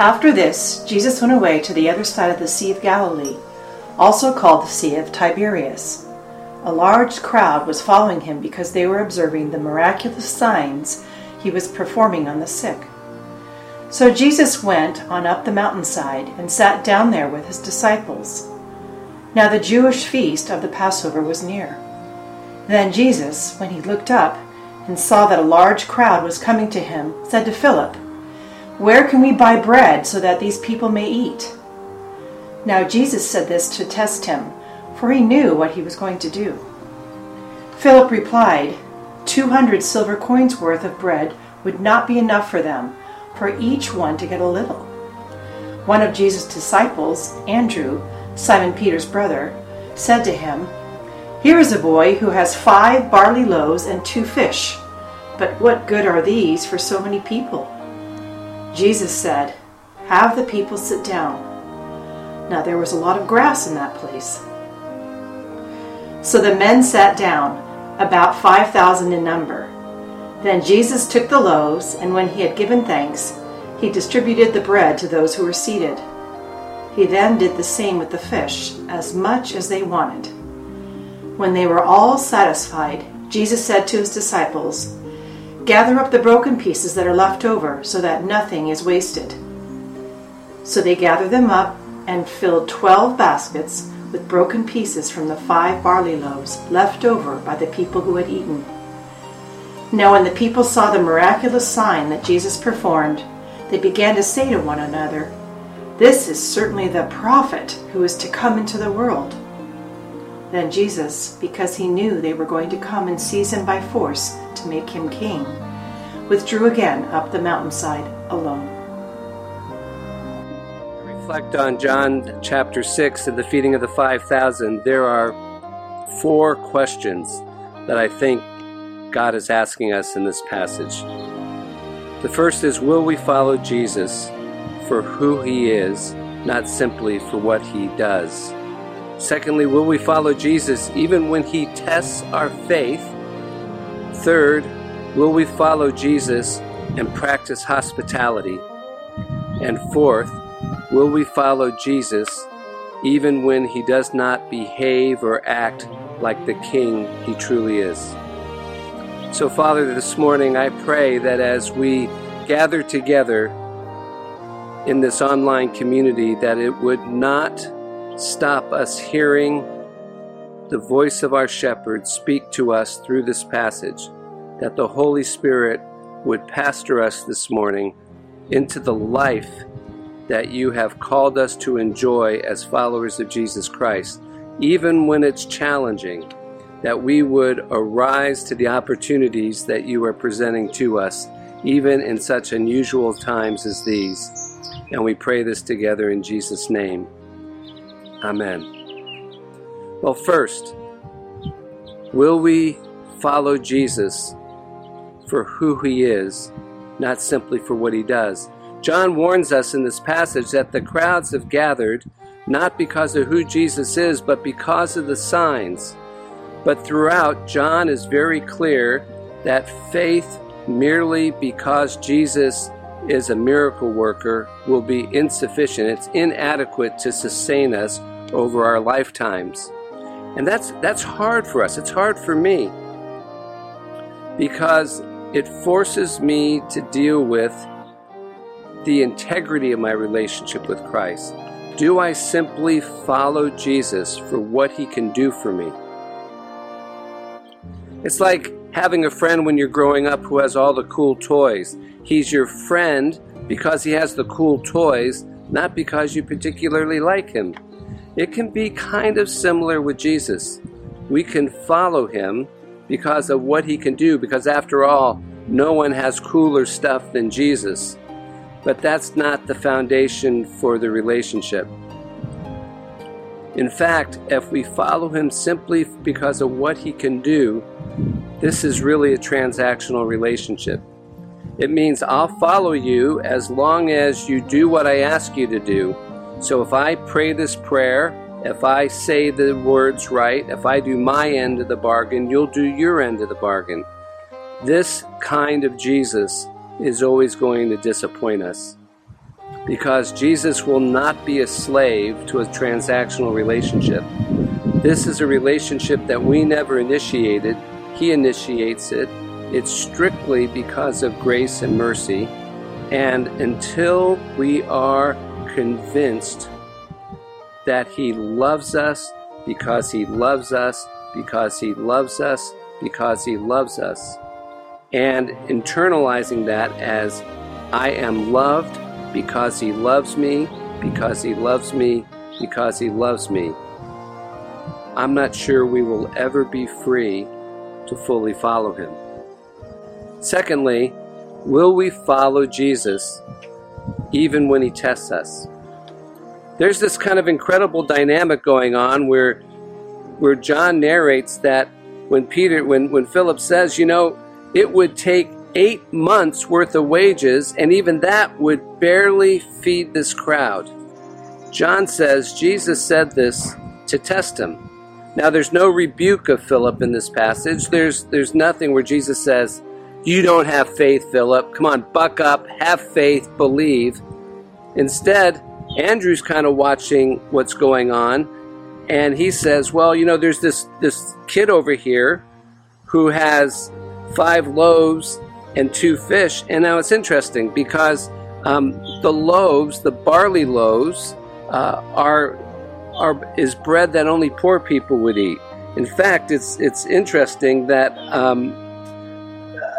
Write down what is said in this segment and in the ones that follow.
After this, Jesus went away to the other side of the Sea of Galilee, also called the Sea of Tiberias. A large crowd was following him because they were observing the miraculous signs he was performing on the sick. So Jesus went on up the mountainside and sat down there with his disciples. Now the Jewish feast of the Passover was near. Then Jesus, when he looked up and saw that a large crowd was coming to him, said to Philip, Where can we buy bread so that these people may eat? Now Jesus said this to test him, for he knew what he was going to do. Philip replied, Two hundred silver coins worth of bread would not be enough for them, for each one to get a little. One of Jesus' disciples, Andrew, Simon Peter's brother, said to him, Here is a boy who has five barley loaves and two fish, but what good are these for so many people? Jesus said, Have the people sit down. Now there was a lot of grass in that place. So the men sat down, about five thousand in number. Then Jesus took the loaves, and when he had given thanks, he distributed the bread to those who were seated. He then did the same with the fish, as much as they wanted. When they were all satisfied, Jesus said to his disciples, Gather up the broken pieces that are left over, so that nothing is wasted. So they gathered them up and filled twelve baskets with broken pieces from the five barley loaves left over by the people who had eaten. Now, when the people saw the miraculous sign that Jesus performed, they began to say to one another, this is certainly the prophet who is to come into the world. Then Jesus, because he knew they were going to come and seize him by force to make him king, withdrew again up the mountainside alone. Reflect on John chapter 6 and the feeding of the 5,000. There are four questions that I think God is asking us in this passage. The first is Will we follow Jesus? for who he is, not simply for what he does. Secondly, will we follow Jesus even when he tests our faith? Third, will we follow Jesus and practice hospitality? And fourth, will we follow Jesus even when he does not behave or act like the king he truly is? So, Father, this morning I pray that as we gather together in this online community that it would not stop us hearing the voice of our shepherd speak to us through this passage, that the Holy Spirit would pastor us this morning into the life that you have called us to enjoy as followers of Jesus Christ, even when it's challenging, that we would arise to the opportunities that you are presenting to us, even in such unusual times as these. And we pray this together in Jesus' name. Amen. Well, first, will we follow Jesus for who he is, not simply for what he does? John warns us in this passage that the crowds have gathered not because of who Jesus is, but because of the signs. But throughout, John is very clear that faith merely because Jesus is a miracle worker will be insufficient. It's inadequate to sustain us over our lifetimes. And that's that's hard for us. It's hard for me because it forces me to deal with the integrity of my relationship with Christ. Do I simply follow Jesus for what he can do for me? It's like having a friend when you're growing up who has all the cool toys. He's your friend because he has the cool toys, not because you particularly like him. It can be kind of similar with Jesus. We can follow him because of what he can do, because after all, no one has cooler stuff than Jesus. But that's not the foundation for the relationship. In fact, if we follow him simply because of what he can do, this is really a transactional relationship. It means I'll follow you as long as you do what I ask you to do. So if I pray this prayer, if I say the words right, if I do my end of the bargain, you'll do your end of the bargain. This kind of Jesus is always going to disappoint us. because Jesus will not be a slave to a transactional relationship. This is a relationship that we never initiated, He initiates it. It's strictly because of grace and mercy. And until we are convinced that He loves us because He loves us, because He loves us, because He loves us, and internalizing that as I am loved because He loves me, because He loves me, because He loves me, I'm not sure we will ever be free to fully follow Him. Secondly, will we follow Jesus even when He tests us? There's this kind of incredible dynamic going on where, where John narrates that when Peter, when, when Philip says, you know, it would take eight months worth of wages, and even that would barely feed this crowd. John says Jesus said this to test him. Now there's no rebuke of Philip in this passage. There's there's nothing where Jesus says, "You don't have faith, Philip. Come on, buck up, have faith, believe." Instead, Andrew's kind of watching what's going on, and he says, "Well, you know, there's this this kid over here who has five loaves and two fish. And now it's interesting because um, the loaves, the barley loaves, uh, are are is bread that only poor people would eat. In fact, it's it's interesting that um,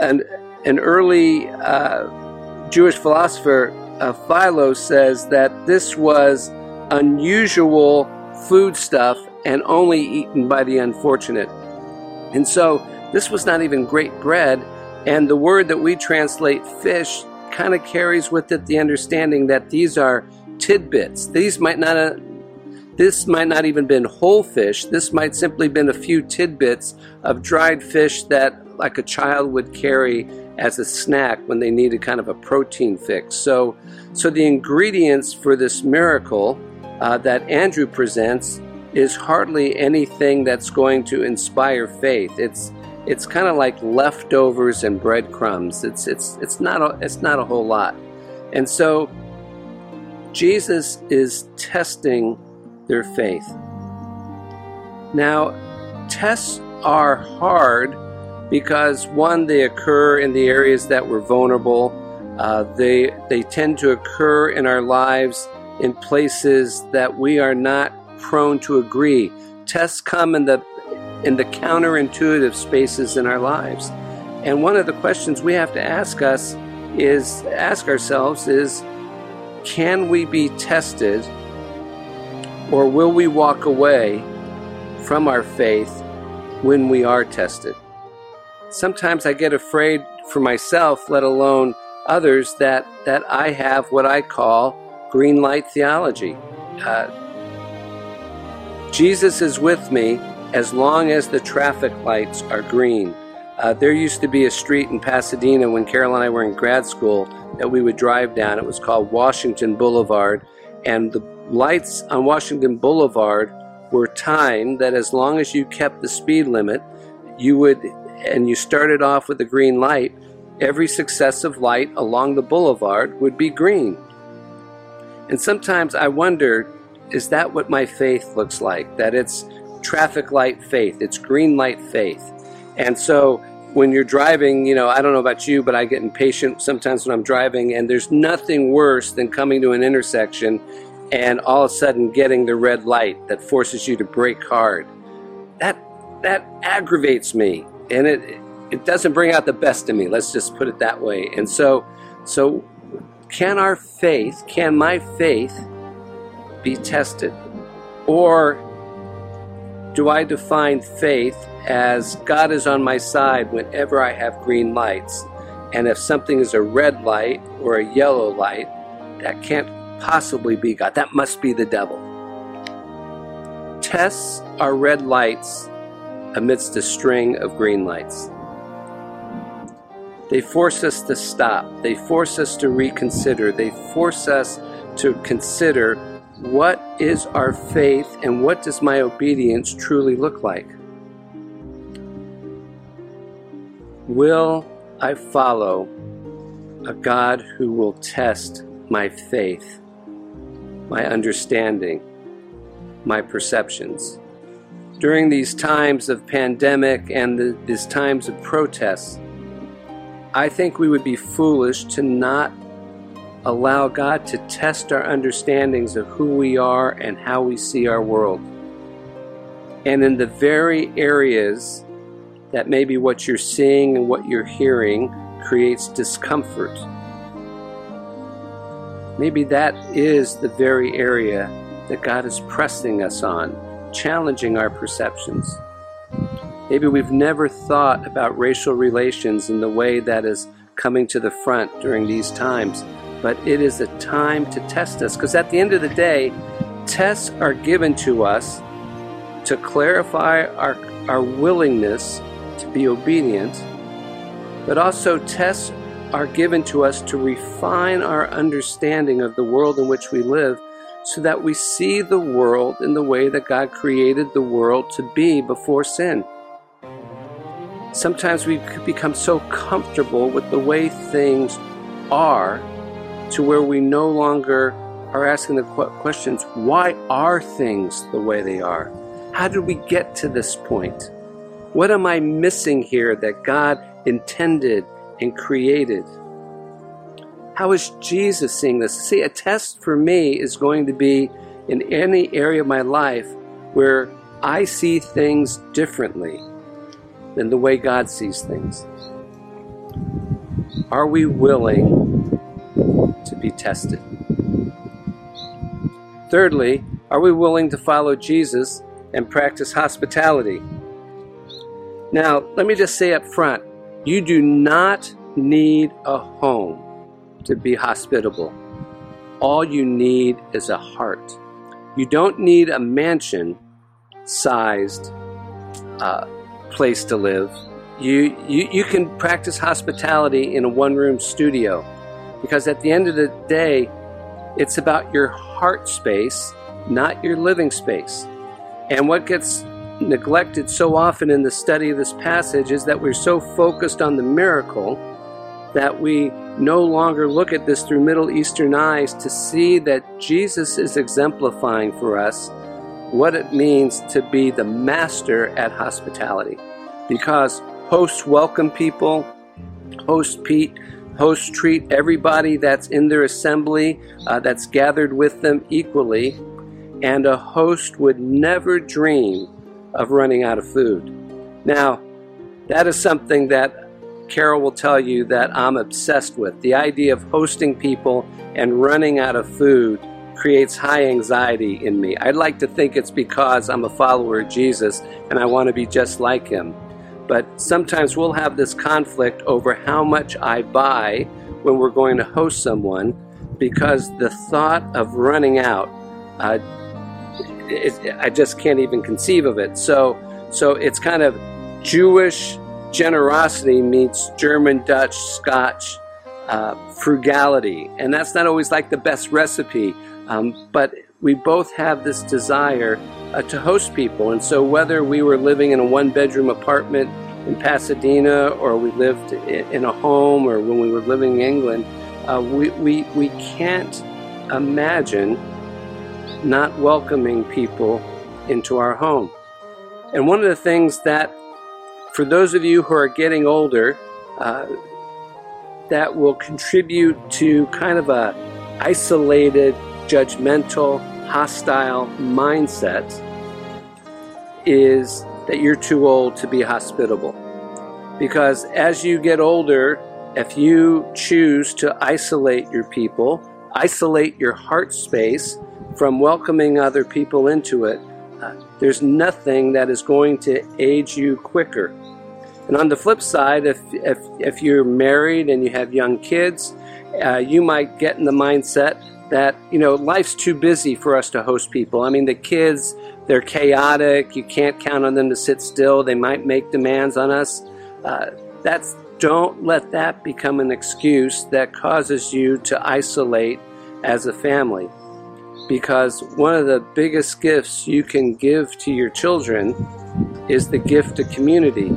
an an early uh, Jewish philosopher uh, Philo says that this was unusual food stuff and only eaten by the unfortunate. And so this was not even great bread, and the word that we translate fish kind of carries with it the understanding that these are tidbits. These might not have, this might not even been whole fish. This might simply been a few tidbits of dried fish that like a child would carry as a snack when they needed kind of a protein fix. So, so the ingredients for this miracle uh, that Andrew presents is hardly anything that's going to inspire faith. It's it's kind of like leftovers and breadcrumbs. It's it's it's not a it's not a whole lot. And so Jesus is testing their faith. Now, tests are hard because one, they occur in the areas that we're vulnerable. Uh, they they tend to occur in our lives in places that we are not prone to agree. Tests come in the in the counterintuitive spaces in our lives. And one of the questions we have to ask us is ask ourselves is can we be tested or will we walk away from our faith when we are tested? Sometimes I get afraid for myself, let alone others, that, that I have what I call green light theology. Uh, Jesus is with me as long as the traffic lights are green. Uh, there used to be a street in Pasadena when Carol and I were in grad school that we would drive down. It was called Washington Boulevard, and the lights on Washington Boulevard were timed that as long as you kept the speed limit, you would, and you started off with a green light, every successive light along the boulevard would be green. And sometimes I wonder, is that what my faith looks like? That it's traffic light faith, it's green light faith. And so when you're driving, you know, I don't know about you, but I get impatient sometimes when I'm driving, and there's nothing worse than coming to an intersection and all of a sudden getting the red light that forces you to brake hard. That that aggravates me, and it it doesn't bring out the best in me. Let's just put it that way. And so, so can our faith, can my faith be tested, or do I define faith as God is on my side whenever I have green lights? And if something is a red light or a yellow light, that can't possibly be God. That must be the devil. Tests are red lights amidst a string of green lights. They force us to stop. They force us to reconsider. They force us to consider what is our faith and what does my obedience truly look like? Will I follow a God who will test my faith, my understanding, my perceptions. During these times of pandemic and the, these times of protests, I think we would be foolish to not allow God to test our understandings of who we are and how we see our world. And in the very areas that maybe what you're seeing and what you're hearing creates discomfort, maybe that is the very area that God is pressing us on, challenging our perceptions. Maybe we've never thought about racial relations in the way that is coming to the front during these times, but it is a time to test us because at the end of the day, tests are given to us to clarify our, our willingness to be obedient, but also tests are given to us to refine our understanding of the world in which we live so that we see the world in the way that God created the world to be before sin. Sometimes we become so comfortable with the way things are to where we no longer are asking the questions why are things the way they are? How did we get to this point? What am I missing here that God intended and created? How is Jesus seeing this? See, a test for me is going to be in any area of my life where I see things differently than the way God sees things? Are we willing to be tested? Thirdly, are we willing to follow Jesus and practice hospitality? Now, let me just say up front you do not need a home to be hospitable. All you need is a heart. You don't need a mansion sized uh, place to live. You, you, you can practice hospitality in a one room studio because at the end of the day, it's about your heart space, not your living space. And what gets neglected so often in the study of this passage is that we're so focused on the miracle that we no longer look at this through Middle Eastern eyes to see that Jesus is exemplifying for us what it means to be the master at hospitality. Because hosts welcome people, hosts Pete, hosts treat everybody that's in their assembly, uh, that's gathered with them equally, and a host would never dream of running out of food. Now, that is something that Carol will tell you that I'm obsessed with. The idea of hosting people and running out of food creates high anxiety in me. I'd like to think it's because I'm a follower of Jesus and I want to be just like him. But sometimes we'll have this conflict over how much I buy when we're going to host someone because the thought of running out, uh, it, I just can't even conceive of it. So, so it's kind of Jewish generosity meets German, Dutch, Scotch uh, frugality. And that's not always like the best recipe. Um, but we both have this desire uh, to host people. And so, whether we were living in a one bedroom apartment in Pasadena or we lived in a home or when we were living in England, uh, we, we, we can't imagine not welcoming people into our home. And one of the things that, for those of you who are getting older, uh, that will contribute to kind of a isolated judgmental, hostile mindset is that you're too old to be hospitable. Because as you get older, if you choose to isolate your people, isolate your heart space from welcoming other people into it, uh, there's nothing that is going to age you quicker. And on the flip side, if, if, if you're married and you have young kids, uh, you might get in the mindset that you know life's too busy for us to host people. I mean, the kids they're chaotic. You can't count on them to sit still. They might make demands on us. Uh, that's don't let that become an excuse that causes you to isolate as a family. Because one of the biggest gifts you can give to your children is the gift of community.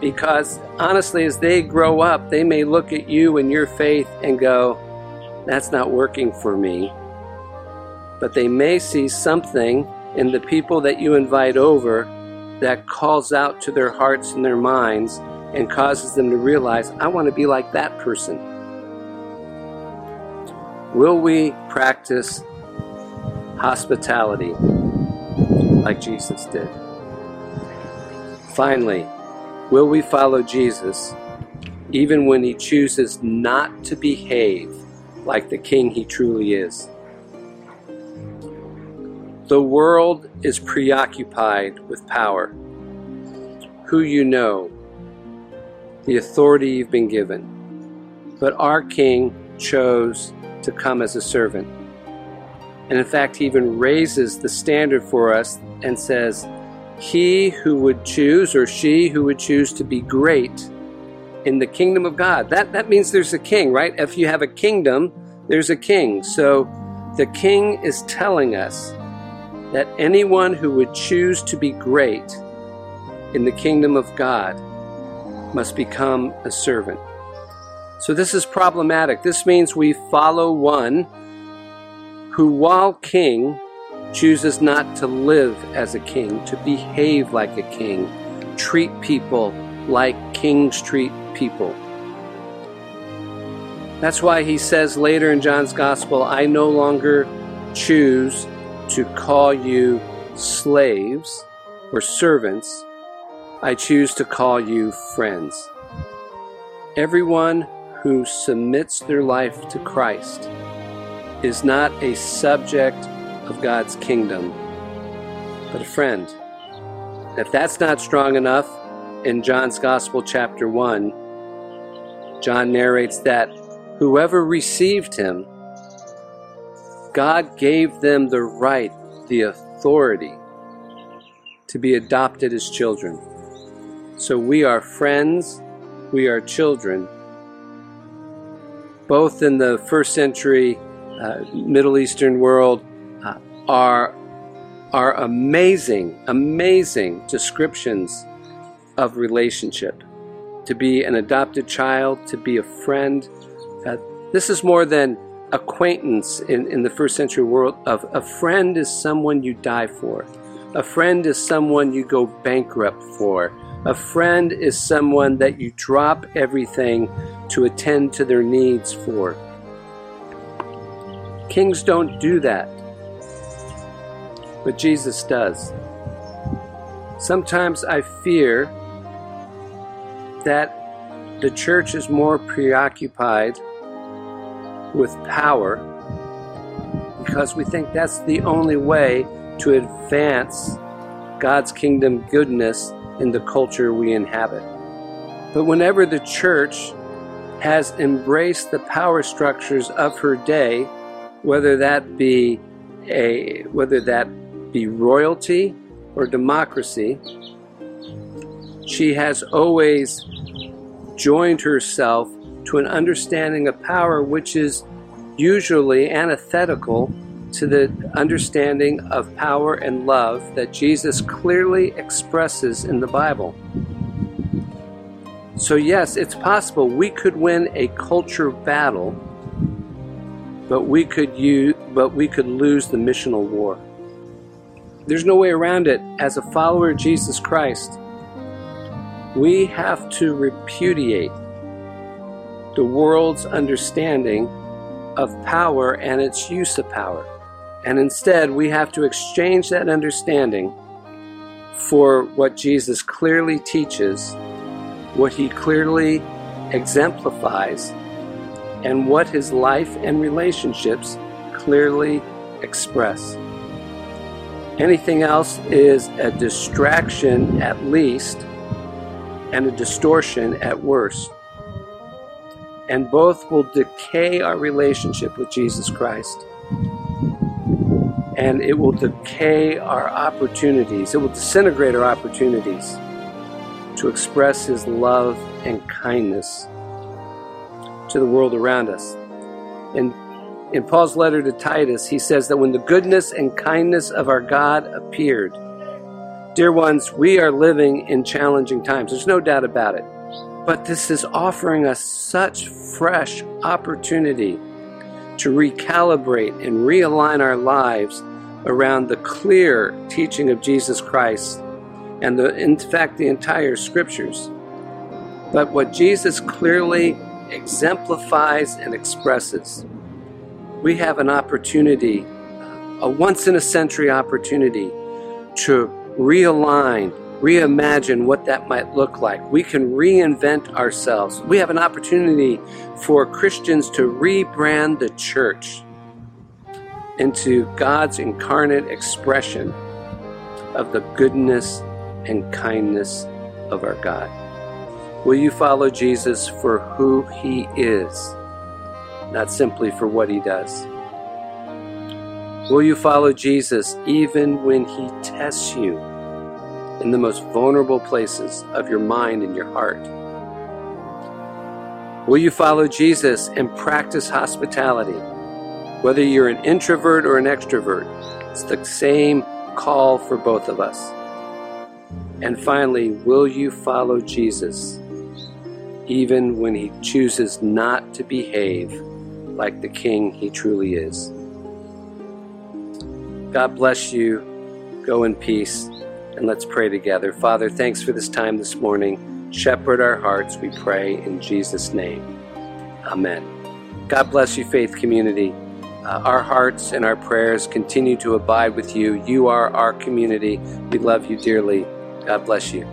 Because honestly, as they grow up, they may look at you and your faith and go, that's not working for me. But they may see something in the people that you invite over that calls out to their hearts and their minds and causes them to realize, I want to be like that person. Will we practice hospitality like Jesus did? Finally, will we follow Jesus even when he chooses not to behave like the king he truly is? The world is preoccupied with power, who you know, the authority you've been given. But our King chose to come as a servant. And in fact, he even raises the standard for us and says, He who would choose, or she who would choose to be great in the kingdom of God. That, that means there's a king, right? If you have a kingdom, there's a king. So the king is telling us that anyone who would choose to be great in the kingdom of God must become a servant. So this is problematic. This means we follow one who, while king, chooses not to live as a king, to behave like a king, treat people like kings treat people. That's why he says later in John's Gospel, I no longer choose to call you slaves or servants, I choose to call you friends. Everyone who submits their life to Christ is not a subject of God's kingdom, but a friend. If that's not strong enough, in John's Gospel, chapter 1, John narrates that whoever received him God gave them the right, the authority to be adopted as children. So we are friends, we are children. Both in the first century Middle Eastern world uh, are, are amazing, amazing descriptions of relationship. To be an adopted child, to be a friend. Uh, this is more than acquaintance in, in the first century world of a friend is someone you die for. A friend is someone you go bankrupt for. A friend is someone that you drop everything to attend to their needs for. Kings don't do that, but Jesus does. Sometimes I fear that the church is more preoccupied with power because we think that's the only way to advance God's kingdom goodness in the culture we inhabit. But whenever the church has embraced the power structures of her day, whether that be a whether that be royalty or democracy, she has always joined herself to an understanding of power which is usually antithetical to the understanding of power and love that Jesus clearly expresses in the Bible. So, yes, it's possible we could win a culture battle, but we could use, but we could lose the missional war. There's no way around it. As a follower of Jesus Christ, we have to repudiate the world's understanding of power and its use of power. And instead, we have to exchange that understanding for what Jesus clearly teaches, what he clearly exemplifies, and what his life and relationships clearly express. Anything else is a distraction at least and a distortion at worst and both will decay our relationship with Jesus Christ. And it will decay our opportunities, it will disintegrate our opportunities to express His love and kindness to the world around us. And in Paul's letter to Titus, he says that when the goodness and kindness of our God appeared, dear ones, we are living in challenging times. There's no doubt about it. But this is offering us such fresh opportunity to recalibrate and realign our lives around the clear teaching of Jesus Christ and the, in fact the entire scriptures. But what Jesus clearly exemplifies and expresses, we have an opportunity, a once in a century opportunity to realign, reimagine what that might look like. We can reinvent ourselves. We have an opportunity for Christians to rebrand the church into God's incarnate expression of the goodness and kindness of our God. Will you follow Jesus for who he is, not simply for what he does? Will you follow Jesus even when he tests you in the most vulnerable places of your mind and your heart? Will you follow Jesus and practice hospitality? Whether you're an introvert or an extrovert, it's the same call for both of us. And finally, will you follow Jesus even when he chooses not to behave like the king he truly is? God bless you. Go in peace and let's pray together. Father, thanks for this time this morning. Shepherd our hearts, we pray in Jesus' name. Amen. God bless you, faith community. Uh, our hearts and our prayers continue to abide with you. You are our community. We love you dearly. God bless you.